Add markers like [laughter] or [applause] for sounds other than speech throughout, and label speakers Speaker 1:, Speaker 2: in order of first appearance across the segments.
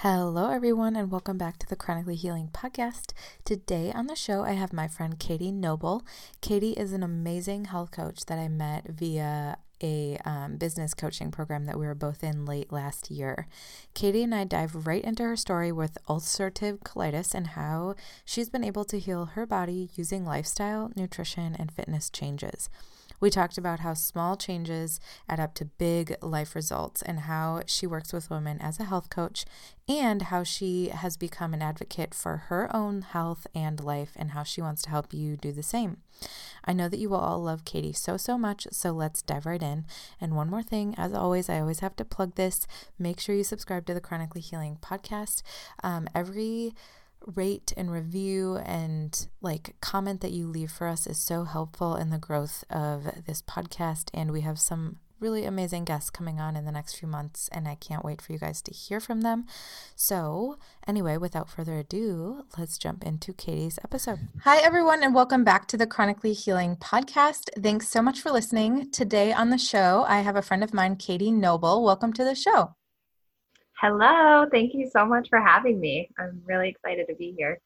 Speaker 1: Hello, everyone, and welcome back to the Chronically Healing Podcast. Today on the show, I have my friend Katie Noble. Katie is an amazing health coach that I met via a um, business coaching program that we were both in late last year. Katie and I dive right into her story with ulcerative colitis and how she's been able to heal her body using lifestyle, nutrition, and fitness changes. We talked about how small changes add up to big life results and how she works with women as a health coach and how she has become an advocate for her own health and life and how she wants to help you do the same. I know that you will all love Katie so, so much, so let's dive right in. And one more thing, as always, I always have to plug this. Make sure you subscribe to the Chronically Healing podcast. Um, every rate and review and like comment that you leave for us is so helpful in the growth of this podcast. And we have some really amazing guests coming on in the next few months, and I can't wait for you guys to hear from them. So, anyway, without further ado, let's jump into Katie's episode. Hi, everyone, and welcome back to the Chronically Healing podcast. Thanks so much for listening. Today on the show, I have a friend of mine, Katie Noble. Welcome to the show.
Speaker 2: Hello. Thank you so much for having me. I'm really excited to be here.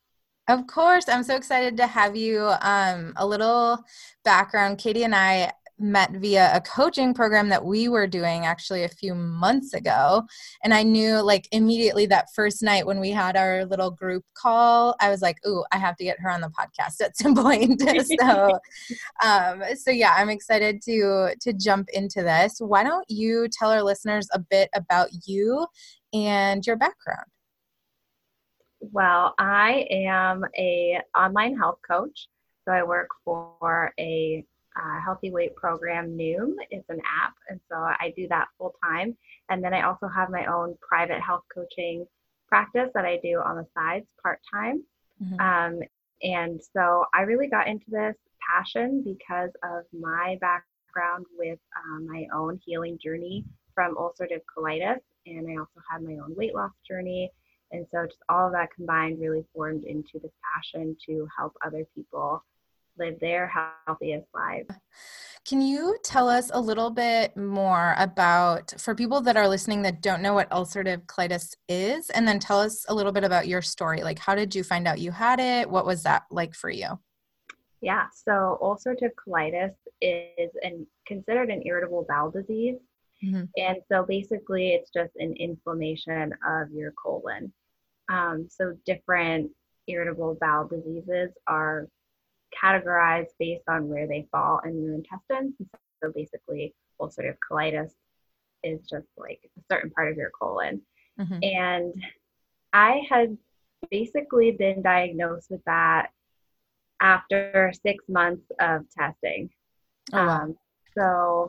Speaker 1: Of course. I'm so excited to have you. Um, a little background Katie and I met via a coaching program that we were doing actually a few months ago. And I knew like immediately that first night when we had our little group call, I was like, ooh, I have to get her on the podcast at some [laughs] point. [laughs] so um, so yeah, I'm excited to to jump into this. Why don't you tell our listeners a bit about you and your background?
Speaker 2: Well, I am a online health coach. So I work for a uh, healthy weight program Noom. It's an app, and so I do that full time. And then I also have my own private health coaching practice that I do on the sides part time. Mm-hmm. Um, and so I really got into this passion because of my background with um, my own healing journey from ulcerative colitis, and I also had my own weight loss journey. And so just all of that combined really formed into this passion to help other people live their healthiest lives.
Speaker 1: Can you tell us a little bit more about, for people that are listening that don't know what ulcerative colitis is, and then tell us a little bit about your story? Like, how did you find out you had it? What was that like for you?
Speaker 2: Yeah, so ulcerative colitis is an, considered an irritable bowel disease. Mm-hmm. And so basically, it's just an inflammation of your colon. Um, so different irritable bowel diseases are categorized based on where they fall in your intestines. So basically, ulcerative colitis is just like a certain part of your colon. Mm-hmm. And I had basically been diagnosed with that after six months of testing. Oh, wow. um, so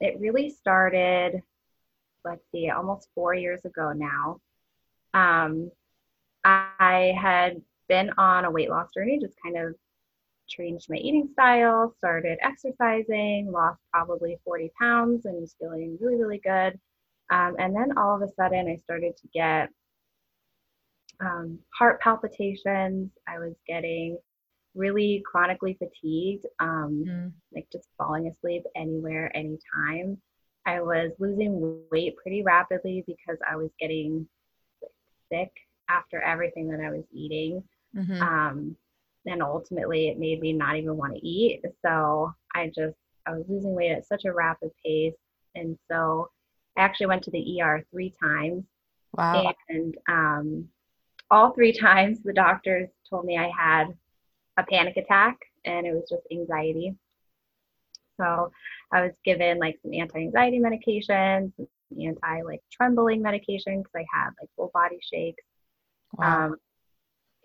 Speaker 2: it really started, let's see, almost four years ago now. Um, I had been on a weight loss journey, just kind of changed my eating style, started exercising, lost probably 40 pounds, and was feeling really, really good. Um, and then all of a sudden, I started to get um, heart palpitations. I was getting really chronically fatigued, um, mm. like just falling asleep anywhere, anytime. I was losing weight pretty rapidly because I was getting sick after everything that I was eating. Mm-hmm. Um, and ultimately it made me not even want to eat so i just i was losing weight at such a rapid pace and so i actually went to the er three times
Speaker 1: wow
Speaker 2: and um, all three [laughs] times the doctors told me i had a panic attack and it was just anxiety so i was given like some anti-anxiety medications anti like trembling medication because i had like full body shakes wow. um,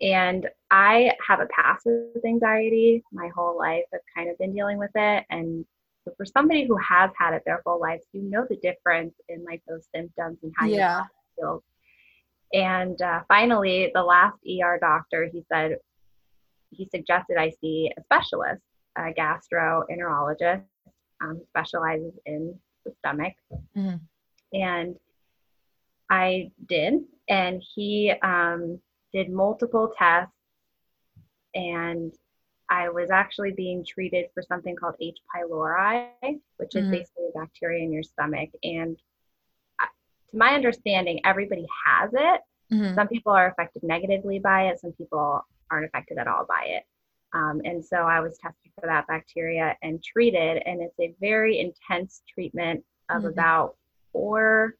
Speaker 2: and I have a past with anxiety my whole life. I've kind of been dealing with it. And so for somebody who has had it their whole life, you know the difference in like those symptoms and how yeah. you feel. And uh, finally, the last ER doctor, he said, he suggested I see a specialist, a gastroenterologist, um, specializes in the stomach. Mm-hmm. And I did. And he, um, did multiple tests, and I was actually being treated for something called H. pylori, which mm-hmm. is basically a bacteria in your stomach. And to my understanding, everybody has it, Mm-hmm. Some people are affected negatively by it, some people aren't affected at all by it. Um, and so I was tested for that bacteria and treated, and it's a very intense treatment of mm-hmm. about four,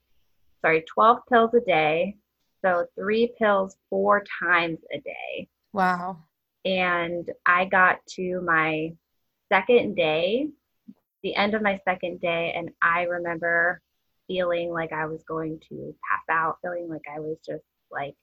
Speaker 2: sorry, 12 pills a day. So three pills four times a day.
Speaker 1: Wow.
Speaker 2: And I got to my second day, the end of my second day, and I remember feeling like I was going to pass out, feeling like I was just like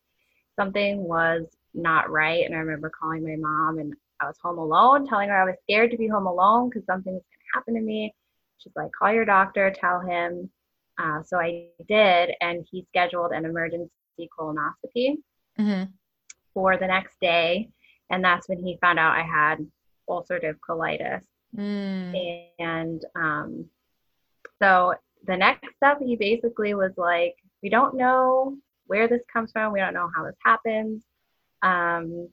Speaker 2: something was not right. And I remember calling my mom and I was home alone, telling her I was scared to be home alone because something was going to happen to me. She's like, call your doctor, tell him. Uh, so I did, and he scheduled an emergency colonoscopy mm-hmm. for the next day. And that's when he found out I had ulcerative colitis. Mm. And um, so the next step, he basically was like, We don't know where this comes from. We don't know how this happens. Um,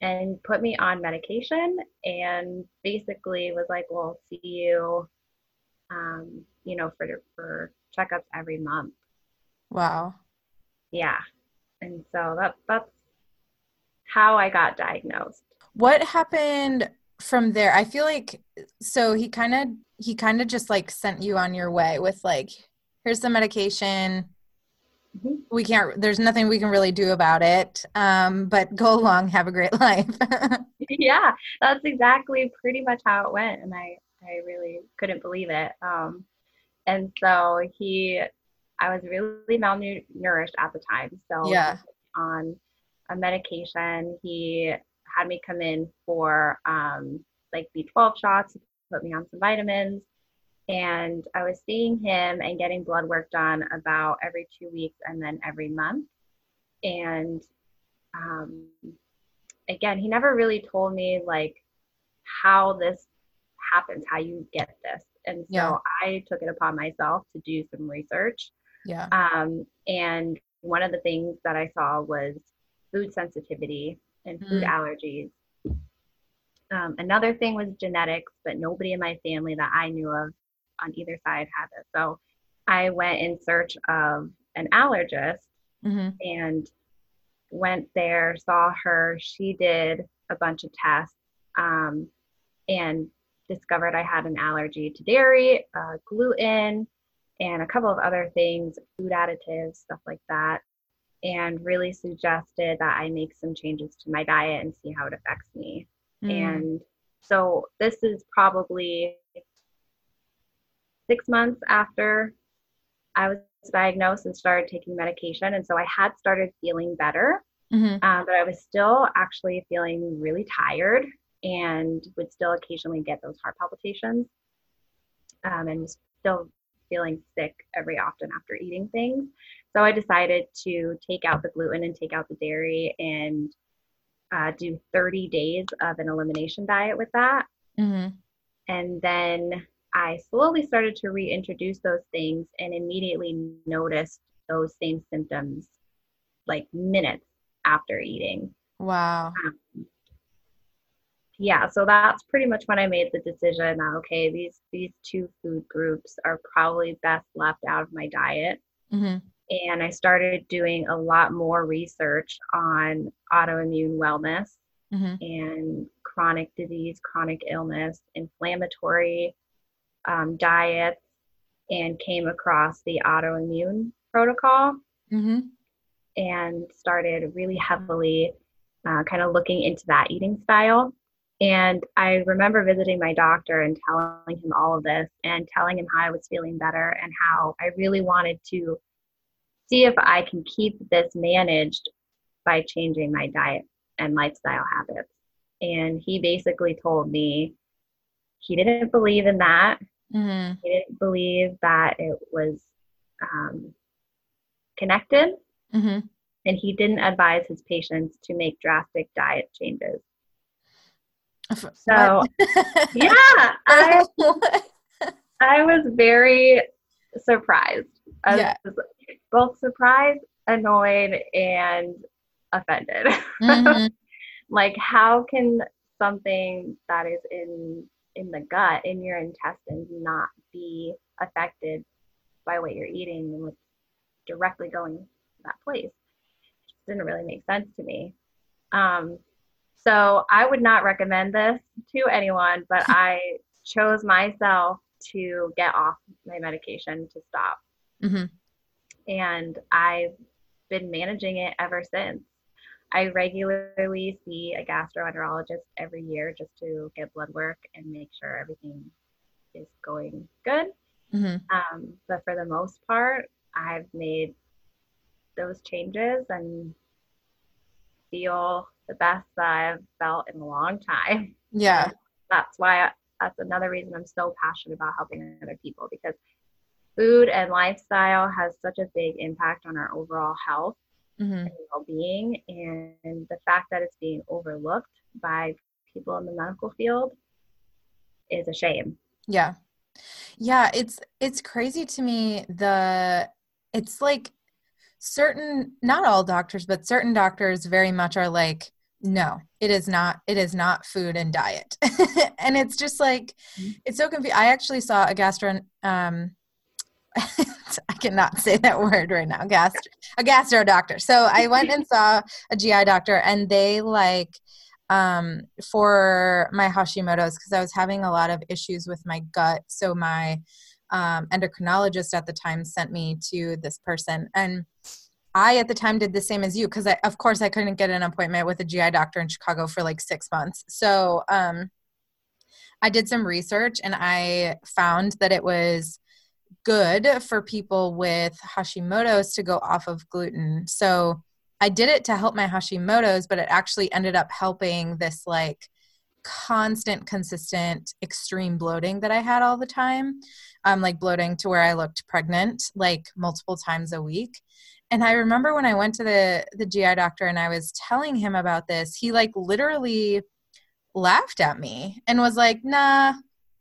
Speaker 2: and put me on medication and basically was like, We'll see you, um, you know, for, for checkups every month.
Speaker 1: Wow.
Speaker 2: Yeah. And so that, that's how I got diagnosed.
Speaker 1: What happened from there? I feel like so he kind of he kind of just like sent you on your way with like here's the medication mm-hmm. we can't there's nothing we can really do about it um, but go [laughs] along have a great life [laughs]
Speaker 2: yeah that's exactly pretty much how it went and i i really couldn't believe it um, and so he i was really malnourished at the time so
Speaker 1: yeah
Speaker 2: on a medication he had me come in for um, like b12 shots put me on some vitamins. And I was seeing him and getting blood work done about every two weeks and then every month. And um, again, he never really told me like how this happens, how you get this. And so yeah. I took it upon myself to do some research.
Speaker 1: Yeah.
Speaker 2: Um, and one of the things that I saw was food sensitivity and food mm. allergies um, another thing was genetics, but nobody in my family that I knew of on either side had it. So I went in search of an allergist mm-hmm. and went there, saw her. She did a bunch of tests um, and discovered I had an allergy to dairy, uh, gluten, and a couple of other things, food additives, stuff like that. And really suggested that I make some changes to my diet and see how it affects me. Mm. And so this is probably six months after I was diagnosed and started taking medication. And so I had started feeling better, mm-hmm. um, but I was still actually feeling really tired and would still occasionally get those heart palpitations um, and still feeling sick every often after eating things. So I decided to take out the gluten and take out the dairy and uh, do 30 days of an elimination diet with that. Mm-hmm. And then I slowly started to reintroduce those things and immediately noticed those same symptoms like minutes after eating.
Speaker 1: Wow.
Speaker 2: Um, yeah, so that's pretty much when I made the decision that okay, these these two food groups are probably best left out of my diet. Mm-hmm and I started doing a lot more research on autoimmune wellness mm-hmm. and chronic disease, chronic illness, inflammatory um, diets, and came across the autoimmune protocol mm-hmm. and started really heavily uh, kind of looking into that eating style. And I remember visiting my doctor and telling him all of this and telling him how I was feeling better and how I really wanted to see if I can keep this managed by changing my diet and lifestyle habits. And he basically told me he didn't believe in that. Mm-hmm. He didn't believe that it was um, connected. Mm-hmm. And he didn't advise his patients to make drastic diet changes. So, [laughs] yeah, [laughs] I, I was very surprised. I yeah. both surprised, annoyed, and offended. [laughs] Mm-hmm. like, how can something that is in in the gut, in your intestines, not be affected by what you're eating and what's directly going to that place? It didn't really make sense to me. Um, so I would not recommend this to anyone, but [laughs] I chose myself to get off my medication to stop. Mm-hmm. And I've been managing it ever since. I regularly see a gastroenterologist every year just to get blood work and make sure everything is going good. Mm-hmm. Um, but for the most part, I've made those changes and feel the best I've felt in a long time.
Speaker 1: Yeah. And
Speaker 2: that's why I, that's another reason I'm so passionate about helping other people because food and lifestyle has such a big impact on our overall health mm-hmm. well-being and the fact that it's being overlooked by people in the medical field is a shame
Speaker 1: yeah yeah it's it's crazy to me the it's like certain not all doctors but certain doctors very much are like no it is not it is not food and diet [laughs] and it's just like mm-hmm. it's so confusing i actually saw a gastro um [laughs] I cannot say that word right now. Gastro, a gastro doctor. So I went and saw a GI doctor, and they like um, for my Hashimoto's because I was having a lot of issues with my gut. So my um, endocrinologist at the time sent me to this person, and I at the time did the same as you because of course I couldn't get an appointment with a GI doctor in Chicago for like six months. So um, I did some research and I found that it was good for people with Hashimoto's to go off of gluten. So I did it to help my Hashimoto's, but it actually ended up helping this like constant, consistent, extreme bloating that I had all the time. Um, like bloating to where I looked pregnant like multiple times a week. And I remember when I went to the the GI doctor and I was telling him about this, he like literally laughed at me and was like, "Nah,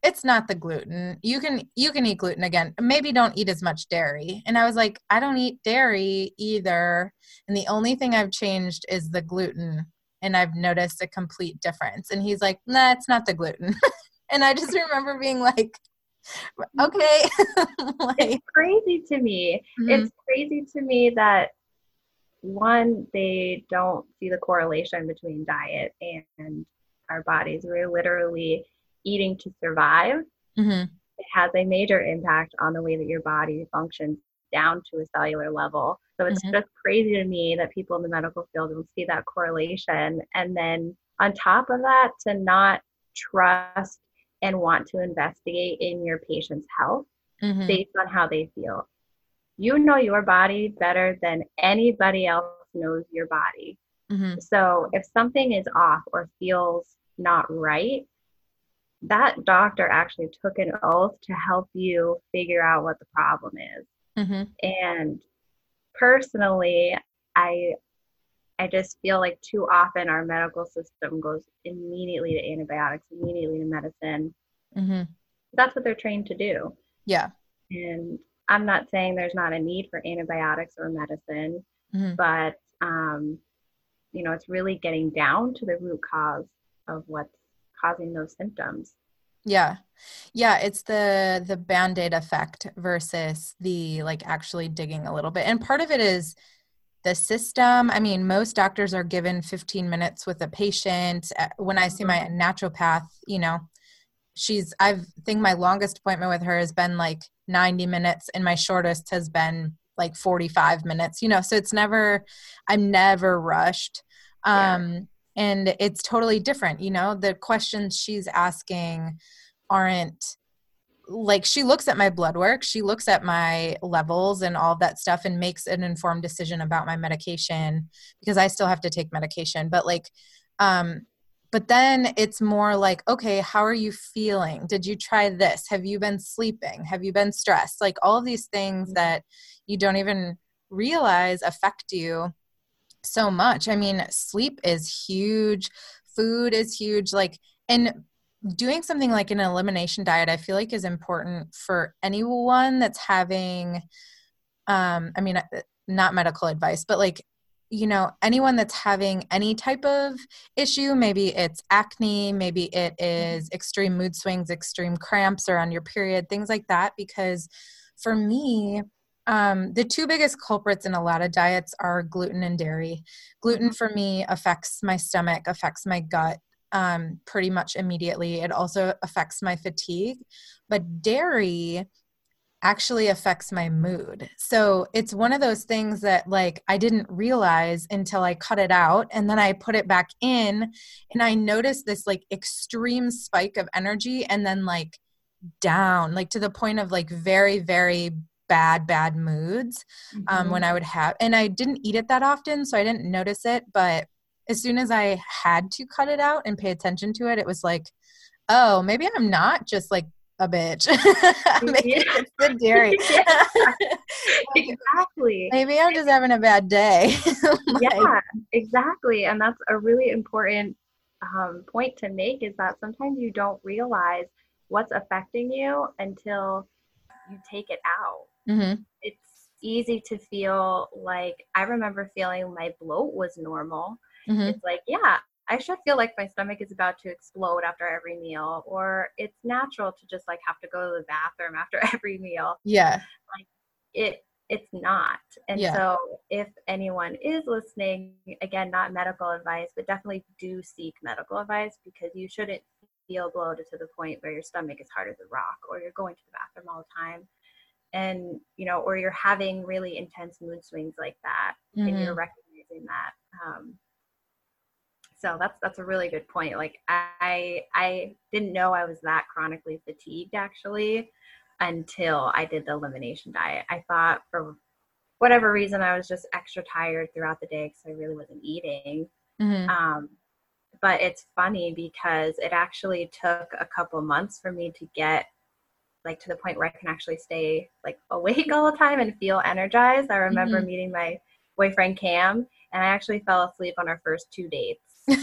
Speaker 1: it's not the gluten. You can you can eat gluten again. Maybe don't eat as much dairy. And i was like i don't eat dairy either. And the only thing i've changed is the gluten. And i've noticed a complete difference. And he's like nah it's not the gluten. [laughs] And i just remember being like okay. [laughs]
Speaker 2: Like, it's crazy to me. mm-hmm. it's crazy to me that one they don't see the correlation between diet and our bodies. We're literally eating to survive, mm-hmm. it has a major impact on the way that your body functions down to a cellular level. So it's mm-hmm. just crazy to me that people in the medical field will see that correlation. And then on top of that, to not trust and want to investigate in your patient's health mm-hmm. based on how they feel. You know your body better than anybody else knows your body. Mm-hmm. So if something is off or feels not right, that doctor actually took an oath to help you figure out what the problem is. Mm-hmm. And personally, I I just feel like too often our medical system goes immediately to antibiotics, immediately to medicine. Mm-hmm. That's what they're trained to do.
Speaker 1: Yeah.
Speaker 2: And I'm not saying there's not a need for antibiotics or medicine, mm-hmm. but um, you know, it's really getting down to the root cause of what's causing those symptoms.
Speaker 1: Yeah. Yeah it's the the band-aid effect versus the like actually digging a little bit. And part of it is the system. I mean most doctors are given 15 minutes with a patient. Uh, when i see my mm-hmm. naturopath you know she's I've think my longest appointment with her has been like 90 minutes and my shortest has been like 45 minutes you know so it's never i'm never rushed. Um and it's totally different you know? The questions she's asking aren't like she looks at my blood work she looks at my levels and all that stuff and makes an informed decision about my medication because i still have to take medication. But like um but then it's more like okay how are you feeling? Did you try this? Have you been sleeping? Have you been stressed? Like all of these things mm-hmm. that you don't even realize affect you so much. I mean, sleep is huge, food is huge. Like, and doing something like an elimination diet, I feel like is important for anyone that's having, um, I mean, uh, not medical advice, but like, you know, anyone that's having any type of issue, maybe it's acne, maybe it mm-hmm. extreme mood swings, extreme cramps, or on your period, things like that. Because for me, um, the two biggest culprits in a lot of diets are gluten and dairy. Gluten for me affects my stomach, affects my gut um, pretty much immediately. It also affects my fatigue, but dairy actually affects my mood. So it's one of those things that like I didn't realize until I cut it out and then I put it back in and I noticed this like extreme spike of energy and then like down like to the point of like very very bad bad moods um, mm-hmm. when I would have and I didn't eat it that often so I didn't notice it but as soon as I had to cut it out and pay attention to it it was like oh maybe I'm not just like a bitch. [laughs] maybe it's the dairy. [laughs] [laughs]
Speaker 2: exactly.
Speaker 1: Maybe I'm just having a bad day.
Speaker 2: like, yeah, exactly. And that's a really important um, point to make is that sometimes you don't realize what's affecting you until you take it out. Mm-hmm. It's easy to feel like I remember feeling my bloat was normal. Mm-hmm. It's like, yeah, I should feel like my stomach is about to explode after every meal, or it's natural to just like have to go to the bathroom after [laughs] every meal.
Speaker 1: Yeah.
Speaker 2: Like it it's not. And yeah. so if anyone is listening, again, not medical advice, but definitely do seek medical advice because you shouldn't feel bloated to the point where your stomach is hard as a rock or you're going to the bathroom all the time and you know or you're having really intense mood swings like that mm-hmm. and you're mm-hmm. recognizing that um, so that's that's a really good point like i i didn't know i was that chronically fatigued actually until i did the elimination diet i thought for whatever reason i was just extra tired throughout the day because i really wasn't eating mm-hmm. um, but it's funny because it actually took a couple months for me to get like to the point where i can actually stay like awake all the time and feel energized i remember mm-hmm. meeting my boyfriend cam and i actually fell asleep on our first two dates [laughs]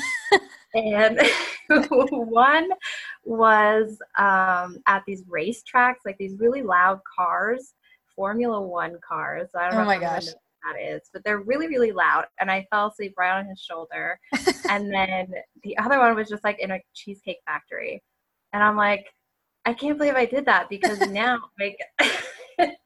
Speaker 2: and [laughs] one was um, at these race tracks, like these really loud cars, Formula One cars. I don't oh know
Speaker 1: my gosh.
Speaker 2: that is, but they're really, really loud. And I fell asleep right on his shoulder. [laughs] and then the other one was just like in a cheesecake factory. And I'm like, I can't believe I did that because now, [laughs] like, [laughs]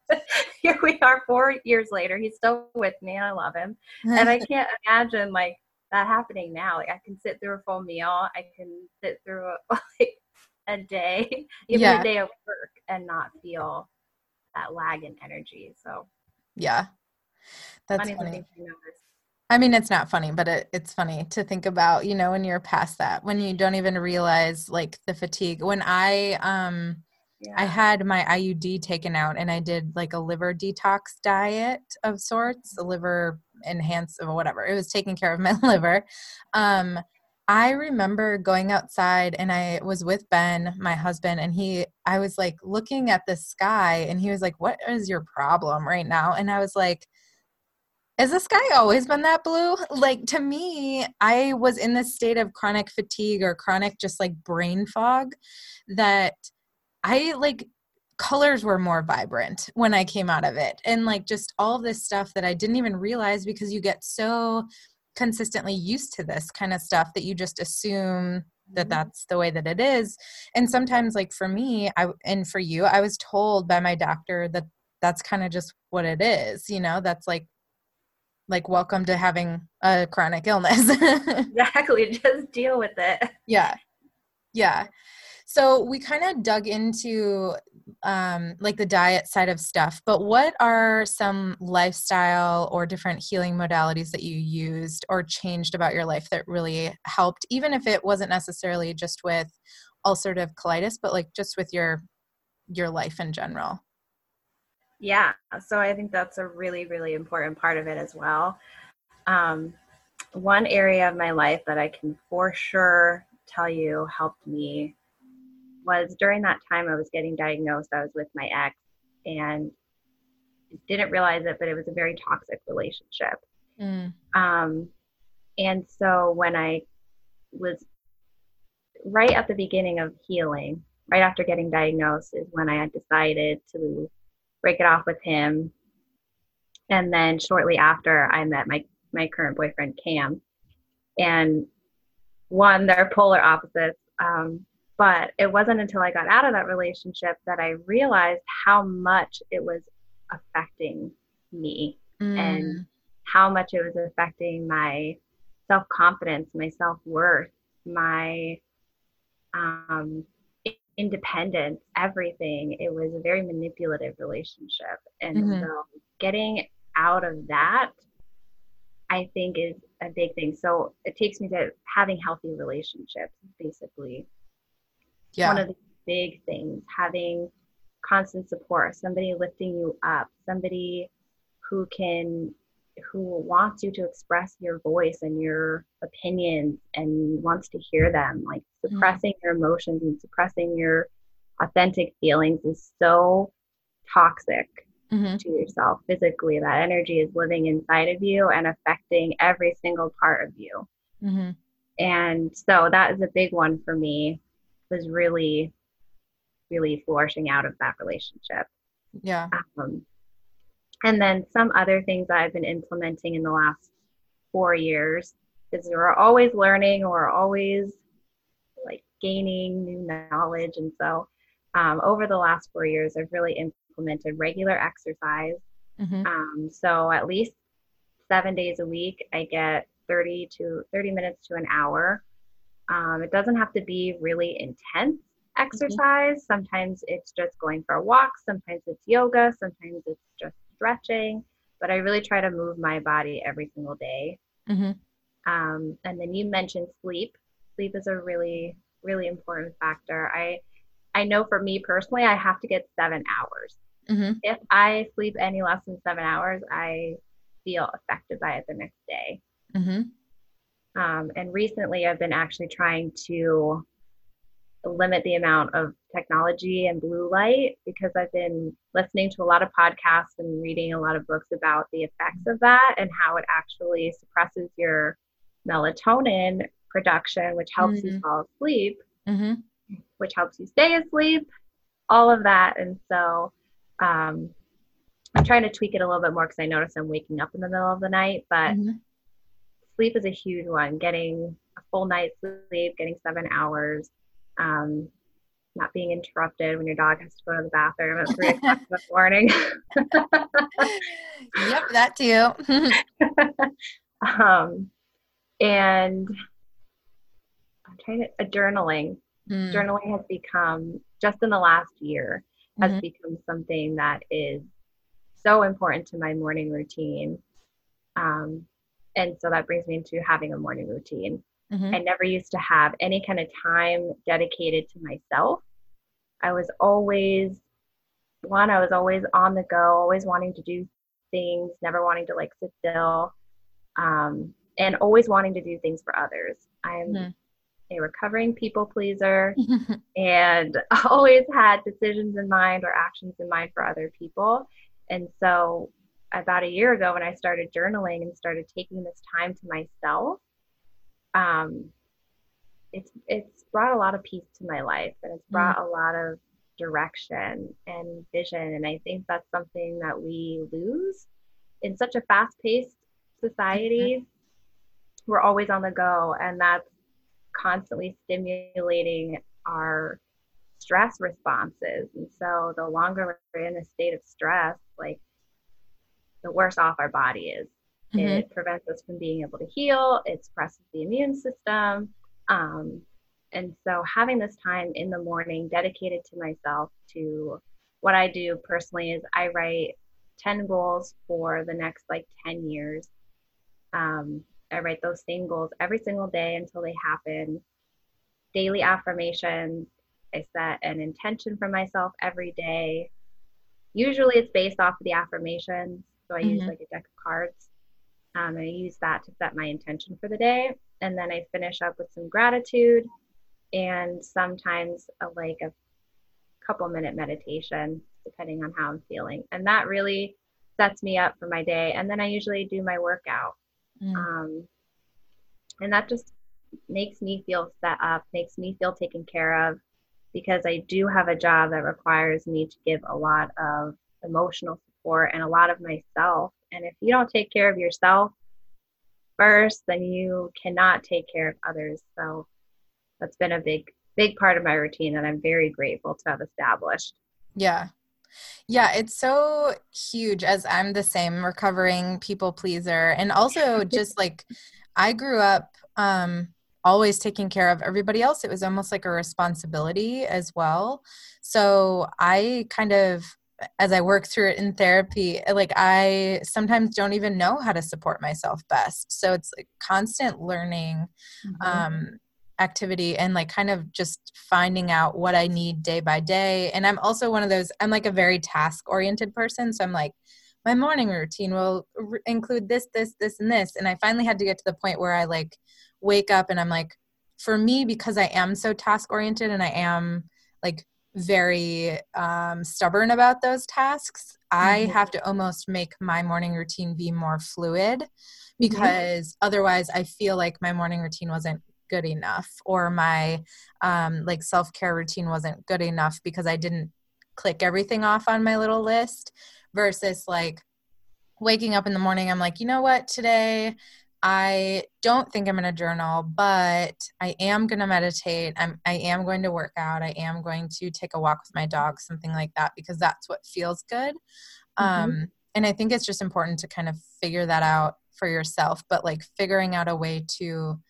Speaker 2: here we are four years later. He's still with me and I love him. And I [laughs] can't imagine, like, that happening now. Like I can sit through a full meal. I can sit through a, like a day, even yeah. a day of work, and not feel that lag in energy. So
Speaker 1: yeah, that's funny. funny. I mean, it's not funny, but it, it's funny to think about. You know, when you're past that, when you don't even realize like the fatigue. When I um yeah. I had my IUD taken out and I did like a liver detox diet of sorts, a liver enhance or whatever. It was taking care of my [laughs] liver. Um, I remember going outside and I was with Ben, my husband, and he, I was like looking at the sky and he was like, What is your problem right now? And I was like, has the sky always been that blue? Like to me, I was in this state of chronic fatigue or chronic just like brain fog that I like colors were more vibrant when I came out of it. And like just all this stuff that I didn't even realize because you get so consistently used to this kind of stuff that you just assume that mm-hmm. that's the way that it is. And sometimes like for me, I and for you, I was told by my doctor that that's kind of just what it is, you know, that's like like welcome to having a chronic illness. [laughs]
Speaker 2: exactly, just deal with it.
Speaker 1: Yeah. Yeah. So we kind of dug into um, like the diet side of stuff, but what are some lifestyle or different healing modalities that you used or changed about your life that really helped, even if it wasn't necessarily just with ulcerative colitis, but like just with your your life in general?
Speaker 2: Yeah, so I think that's a really, really important part of it as well. Um, one area of my life that I can for sure tell you helped me was during that time I was getting diagnosed, I was with my ex and didn't realize it, but it was a very toxic relationship. Mm. Um, and so when I was right at the beginning of healing, right after getting diagnosed, is when I had decided to break it off with him. And then shortly after, I met my my current boyfriend Cam, and one they're polar opposites. Um, but it wasn't until I got out of that relationship that I realized how much it was affecting me mm. and how much it was affecting my self confidence, my self worth, my um, independence, everything. It was a very manipulative relationship. And mm-hmm. so getting out of that, I think, is a big thing. So it takes me to having healthy relationships, basically. Yeah. One of the big things, having constant support, somebody lifting you up, somebody who can who wants you to express your voice and your opinions and wants to hear them like mm-hmm. suppressing mm-hmm. your emotions and suppressing your authentic feelings is so toxic mm-hmm. to yourself physically that energy is living inside of you and affecting every single part of you mm-hmm. and so that is a big one for me was really really flourishing out of that relationship
Speaker 1: yeah um,
Speaker 2: and then some other things I've been implementing in the last four years is we're always learning or always like gaining new knowledge. And so um, over the last four years, I've really implemented regular exercise. Mm-hmm. Um, so at least seven days a week, I get 30 to 30 minutes to an hour. Um, it doesn't have to be really intense mm-hmm. exercise. Mm-hmm. Sometimes it's just going for a walk. Sometimes it's yoga. Sometimes it's just stretching, but I really try to move my body every single day. Mm-hmm. Um, and then you mentioned sleep. Sleep is a really, really important factor. I, I know for me personally, I have to get seven hours. Mm-hmm. If I sleep any less than seven hours, I feel affected by it the next day. Mm-hmm. Um, and recently, I've been actually trying to limit the amount of technology and blue light because I've been listening to a lot of podcasts and reading a lot of books about the effects of that and how it actually suppresses your melatonin production, which helps mm-hmm. you fall asleep, mm-hmm. which helps you stay asleep, all of that. And so um, I'm trying to tweak it a little bit more because I notice I'm waking up in the middle of the night, but mm-hmm. sleep is a huge one. Getting a full night's sleep, getting seven hours um, not being interrupted when your dog has to go to the bathroom at three [laughs] o'clock in the morning. [laughs]
Speaker 1: yep, that too. [laughs]
Speaker 2: um, and I'm trying to uh, journaling. Mm. Journaling has become just in the last year has mm-hmm. become something that is so important to my morning routine. Um, and so that brings me into having a morning routine. Mm-hmm. I never used to have any kind of time dedicated to myself. I was always one, I was always on the go, always wanting to do things, never wanting to like sit still, um, and always wanting to do things for others. I'm mm-hmm. a recovering people pleaser [laughs] and [laughs] always had decisions in mind or actions in mind for other people. And so, about a year ago, when I started journaling and started taking this time to myself, um, it's it's brought a lot of peace to my life and it's brought mm. a lot of direction and vision and i think that's something that we lose in such a fast-paced society mm-hmm. we're always on the go and that's constantly stimulating our stress responses and so the longer we're in a state of stress like the worse off our body is Mm-hmm. It prevents us from being able to heal. It suppresses the immune system. Um, and so having this time in the morning dedicated to myself to what I do personally is I write 10 goals for the next like 10 years. Um, I write those same goals every single day until they happen. Daily affirmations. I set an intention for myself every day. Usually it's based off of the affirmations. So I mm-hmm. use like a deck of cards. Um, I use that to set my intention for the day. And then I finish up with some gratitude and sometimes a, like a couple minute meditation, depending on how I'm feeling. And that really sets me up for my day. And then I usually do my workout. Mm. Um, and that just makes me feel set up, makes me feel taken care of because I do have a job that requires me to give a lot of emotional support and a lot of myself and if you don't take care of yourself first, then you cannot take care of others. So that's been a big, big part of my routine that I'm very grateful to have established.
Speaker 1: Yeah. Yeah, it's so huge as I'm the same recovering people pleaser. And also [laughs] just like I grew up um always taking care of everybody else. It was almost like a responsibility as well. So I kind of as I work through it in therapy, like I sometimes don't even know how to support myself best. So it's like constant learning mm-hmm. um, activity and like kind of just finding out what I need day by day. And I'm also one of those, I'm like a very task oriented person. So I'm like, my morning routine will r- include this, this, this, and this. And I finally had to get to the point where I like wake up and I'm like, for me, because I am so task oriented and I am like very um, stubborn about those tasks, I mm-hmm. have to almost make my morning routine be more fluid mm-hmm. because mm-hmm. otherwise I feel like my morning routine wasn't good enough or my um, like self-care routine wasn't good enough because I didn't click everything off on my little list versus like waking up in the morning I'm like, you know what, today I don't think I'm going to journal, but I am going to meditate. I'm, I am going to work out. I am going to take a walk with my dog, something like that, because that's what feels good. Mm-hmm. Um, and I think it's just important to kind of figure that out for yourself, but like figuring out a way to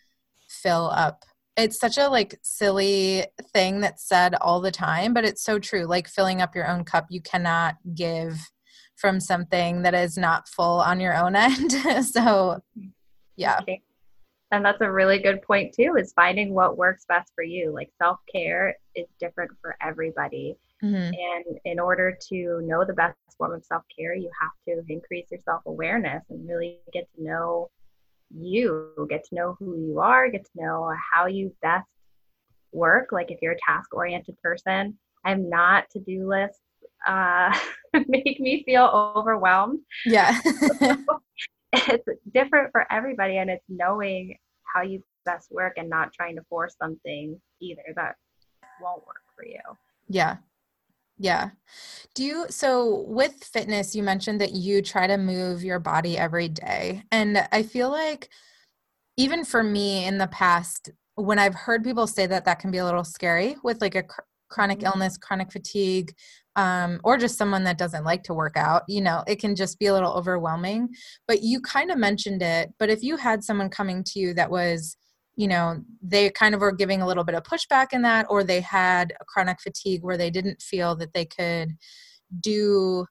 Speaker 1: fill up. It's such a like silly thing that's said all the time, but it's so true. Like filling up your own cup, you cannot give from something that is not full on your own [laughs] end. so yeah.
Speaker 2: And that's a really good point too is finding what works best for you. Like self-care is different for everybody. Mm-hmm. and in order to know the best form of self-care you have to increase your self-awareness and really get to know you get to know who you are get to know how you best work. Like if you're a task oriented person i'm not to-do lists uh, [laughs] make me feel overwhelmed.
Speaker 1: Yeah [laughs] [laughs]
Speaker 2: it's different for everybody and it's knowing how you best work and not trying to force something either that won't work for you.
Speaker 1: Yeah. Yeah. Do you so with fitness you mentioned that you try to move your body every day and I feel like even for me in the past when I've heard people say that that can be a little scary with like a chronic mm-hmm. illness, chronic fatigue, um, or just someone that doesn't like to work out, you know, it can just be a little overwhelming. But you kind of mentioned it. But if you had someone coming to you that was, you know, they kind of were giving a little bit of pushback in that, or they had a chronic fatigue where they didn't feel that they could do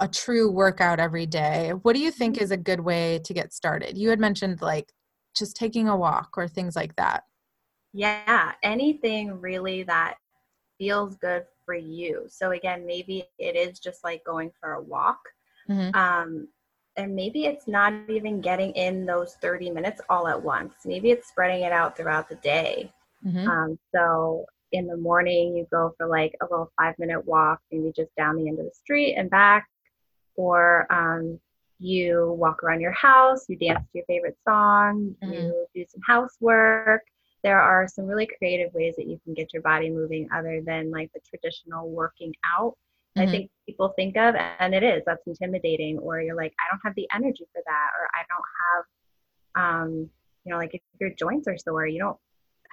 Speaker 1: a true workout every day, what do you think mm-hmm. is a good way to get started? You had mentioned like just taking a walk or things like that.
Speaker 2: Yeah, anything really that feels good for you. So again, maybe it is just like going for a walk. Mm-hmm. Um, and maybe it's not even getting in those 30 minutes all at once. Maybe it's spreading it out throughout the day. Mm-hmm. Um, so in the morning, you go for like a little five minute walk, maybe just down the end of the street and back. Or um, you walk around your house, you dance to your favorite song, mm-hmm. you do some housework, there are some really creative ways that you can get your body moving other than like the traditional working out. Mm-hmm. I think people think of, and it is, that's intimidating, or you're like, I don't have the energy for that, or I don't have, um, you know, like if your joints are sore, you don't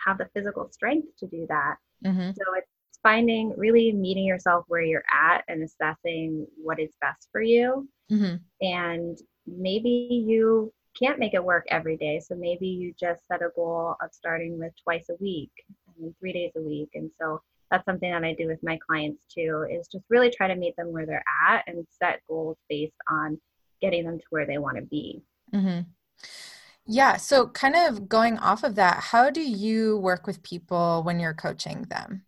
Speaker 2: have the physical strength to do that. Mm-hmm. So it's finding really meeting yourself where you're at and assessing what is best for you. Mm-hmm. And maybe you can't make it work every day. So maybe you just set a goal of starting with twice a week and three days a week. And so that's something that I do with my clients too, is just really try to meet them where they're at and set goals based on getting them to where they want to be. Mm-hmm.
Speaker 1: Yeah. So, kind of going off of that, how do you work with people when you're coaching them?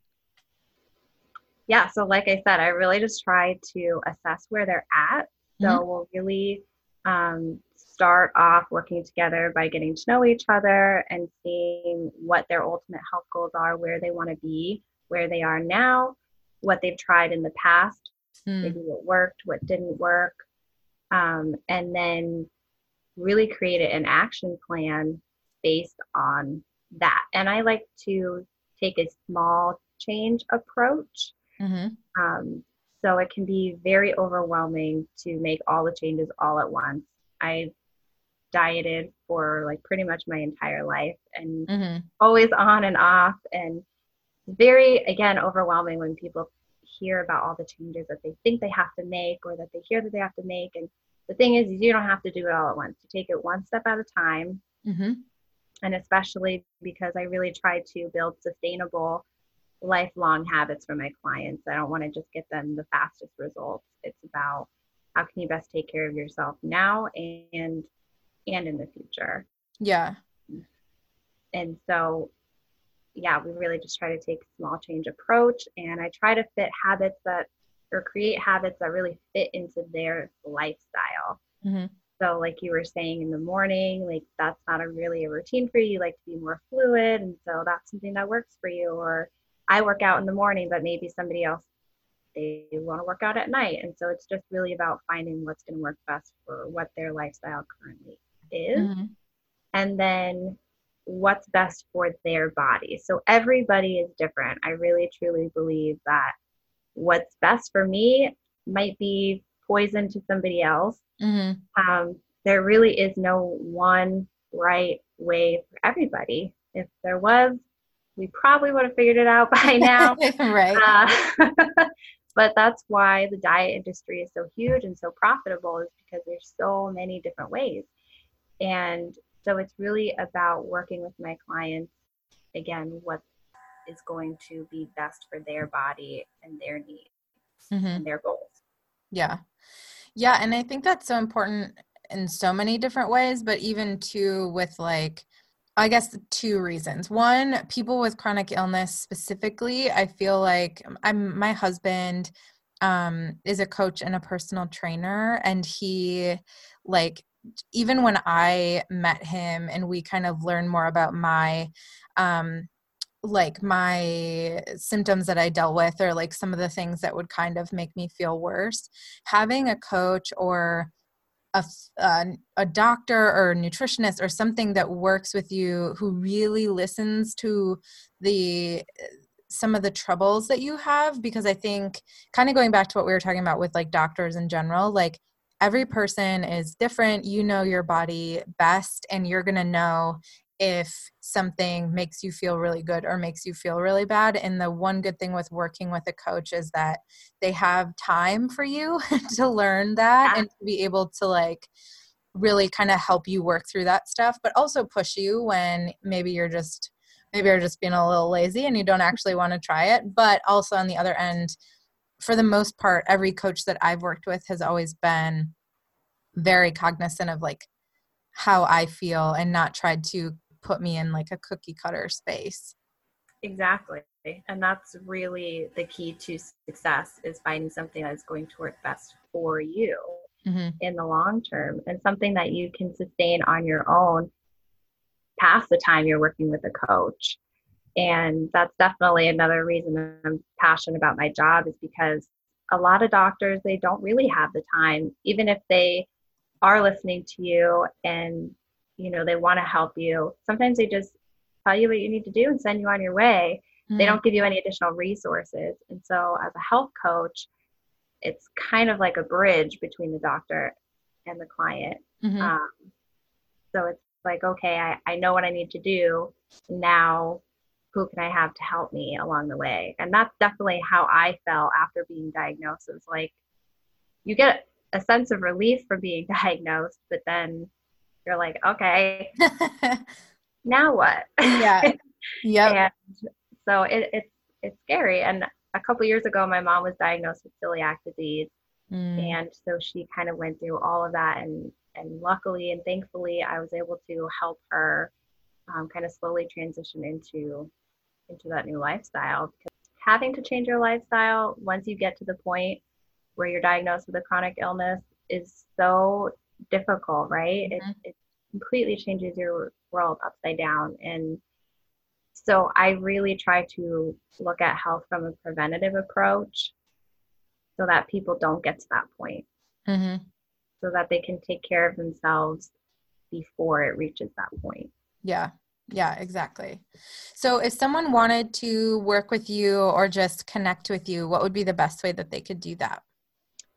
Speaker 2: Yeah. So, like I said, I really just try to assess where they're at. So, mm-hmm. we'll really um, start off working together by getting to know each other and seeing what their ultimate health goals are, where they want to be, where they are now, what they've tried in the past, mm. maybe what worked, what didn't work, um, and then really create an action plan based on that. And I like to take a small change approach. Mm-hmm. Um, so it can be very overwhelming to make all the changes all at once. I dieted for like pretty much my entire life and mm-hmm. always on and off and very again overwhelming when people hear about all the changes that they think they have to make or that they hear that they have to make. And the thing is, you don't have to do it all at once. You take it one step at a time. Mm-hmm. And especially because I really try to build sustainable, lifelong habits for my clients. I don't want to just get them the fastest results. It's about how can you best take care of yourself now and and in the future.
Speaker 1: Yeah.
Speaker 2: And so yeah, we really just try to take a small change approach and I try to fit habits that or create habits that really fit into their lifestyle. Mm-hmm. So, like you were saying in the morning, like that's not a really a routine for you. You like to be more fluid, and so that's something that works for you. Or I work out in the morning, but maybe somebody else they want to work out at night, and so it's just really about finding what's going to work best for what their lifestyle currently is, mm-hmm. and then what's best for their body. So everybody is different. I really truly believe that what's best for me might be poison to somebody else. Mm-hmm. Um, there really is no one right way for everybody. If there was, we probably would have figured it out [laughs] by now. [laughs]
Speaker 1: right. Uh, [laughs]
Speaker 2: but that's why the diet industry is so huge and so profitable is because there's so many different ways. And so it's really about working with my clients again what is going to be best for their body and their needs mm-hmm. and their goals.
Speaker 1: Yeah. Yeah. And I think that's so important in so many different ways, but even too with like, I guess two reasons. One, people with chronic illness specifically, I feel like I'm my husband um is a coach and a personal trainer and he like even when I met him and we kind of learned more about my um like my symptoms that I dealt with or like some of the things that would kind of make me feel worse, having a coach or a, a, doctor or a nutritionist or something that works with you who really listens to the some of the troubles that you have because i think kind of going back to what we were talking about with like doctors in general like every person is different you know your body best and you're going to know if something makes you feel really good or makes you feel really bad. And the one good thing with working with a coach is that they have time for you [laughs] to learn that and to be able to like really kind of help you work through that stuff, but also push you when maybe you're just maybe you're just being a little lazy and you don't actually want to try it. But also on the other end, for the most part, every coach that I've worked with has always been very cognizant of like how I feel and not tried to put me in like a cookie cutter space.
Speaker 2: Exactly. And that's really the key to success is finding something that's going to work best for you mm-hmm. in the long term and something that you can sustain on your own past the time you're working with a coach. And that's definitely another reason I'm passionate about my job is because a lot of doctors they don't really have the time even if they are listening to you and you know they want to help you sometimes they just tell you what you need to do and send you on your way mm-hmm. they don't give you any additional resources and so as a health coach it's kind of like a bridge between the doctor and the client mm-hmm. um, so it's like okay I, I know what i need to do now who can i have to help me along the way and that's definitely how i felt after being diagnosed it was like you get a sense of relief from being [laughs] diagnosed but then you're like, okay, [laughs] now what?
Speaker 1: Yeah. [laughs]
Speaker 2: Yeah. and so it, it's it's scary. And a couple years ago, my mom was diagnosed with celiac disease, mm. and so she kind of went through all of that. And and luckily and thankfully, I was able to help her um, kind of slowly transition into into that new lifestyle. Because having to change your lifestyle once you get to the point where you're diagnosed with a chronic illness is so difficult, right? Mm-hmm. It, it completely changes your world upside down. And so I really try to look at health from a preventative approach so that people don't get to that point. Mm-hmm. So that they can take care of themselves before it reaches that point.
Speaker 1: Yeah. Yeah, exactly. So, if someone wanted to work with you or just connect with you, what would be the best way that they could do that?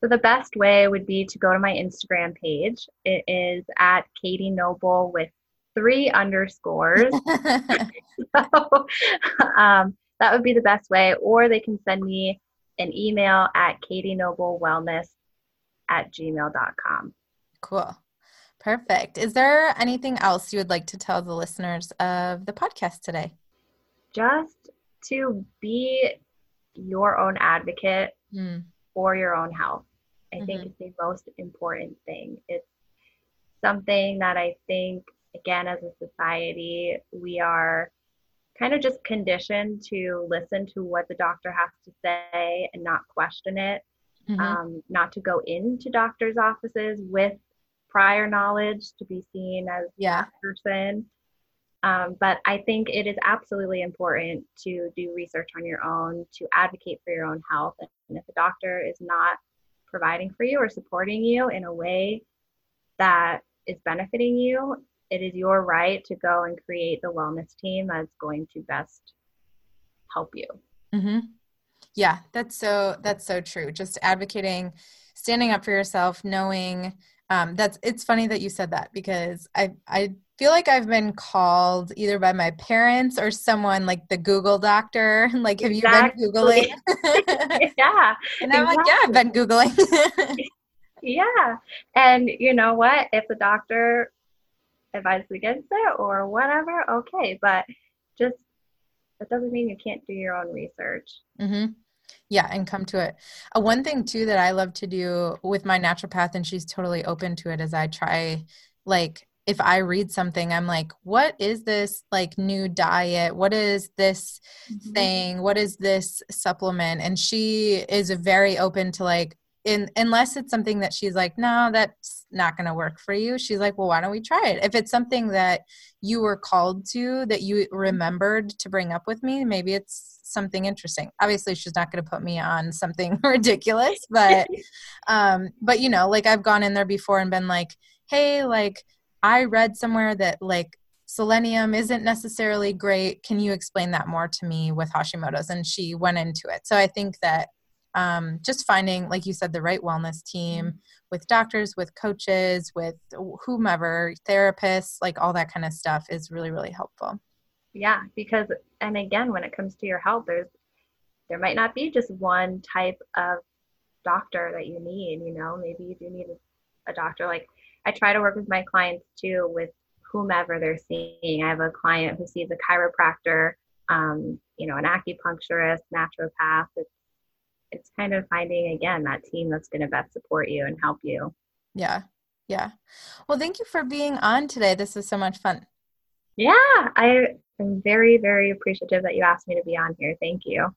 Speaker 2: So the best way would be to go to my Instagram page. It is at Katie Noble with three underscores. [laughs] so um, that would be the best way. Or they can send me an email at katienoblewellness at gmail.com.
Speaker 1: Cool. Perfect. Is there anything else you would like to tell the listeners of the podcast today?
Speaker 2: Just to be your own advocate mm. for your own health. I mm-hmm. think it's the most important thing. It's something that I think, again, as a society, we are kind of just conditioned to listen to what the doctor has to say and not question it, mm-hmm. um, not to go into doctors' offices with prior knowledge to be seen as yeah. that person. Um, but I think it is absolutely important to do research on your own, to advocate for your own health. And if a doctor is not providing for you or supporting you in a way that is benefiting you, it is your right to go and create the wellness team that's going to best help you.
Speaker 1: Mm-hmm. Yeah, that's so that's so true. Just advocating, standing up for yourself, knowing um, that's it's funny that you said that because I I feel like I've been called either by my parents or someone like the Google doctor. [laughs] Like, have exactly. you been Googling? [laughs] [laughs]
Speaker 2: yeah.
Speaker 1: and I'm exactly. like, yeah, I've been Googling.
Speaker 2: yeah. And you know what? If the doctor advises against it or whatever, okay. But just that doesn't mean you can't do your own research.
Speaker 1: Mm-hmm. Yeah, and come to it. Uh, one thing too that I love to do with my naturopath, and she's totally open to it, is I try like if I read something, I'm like, what is this like new diet? What is this mm-hmm. thing? What is this supplement? And she is very open to like, in, unless it's something that she's like, no, that's not going to work for you. She's like, well, why don't we try it? If it's something that you were called to, that you remembered to bring up with me, maybe it's something interesting. Obviously, she's not going to put me on something [laughs] ridiculous, but, um, but you know, like I've gone in there before and been like, hey, like I read somewhere that like selenium isn't necessarily great. Can you explain that more to me with Hashimoto's? And she went into it. So I think that um, just finding, like you said, the right wellness team with doctors, with coaches, with whomever, therapists, like all that kind of stuff is really, really helpful.
Speaker 2: Yeah, because, and again, when it comes to your health, there's, there might not be just one type of doctor that you need, you know, maybe you do need a, a doctor like I try to work with my clients too with whomever they're seeing. I have a client who sees a chiropractor, um, you know, an acupuncturist, naturopath. It's kind of finding again that team that's going to best support you and help you.
Speaker 1: Yeah. Yeah. Well, thank you for being on today. This was so much fun.
Speaker 2: Yeah, I am very, very appreciative that you asked me to be on here. Thank you.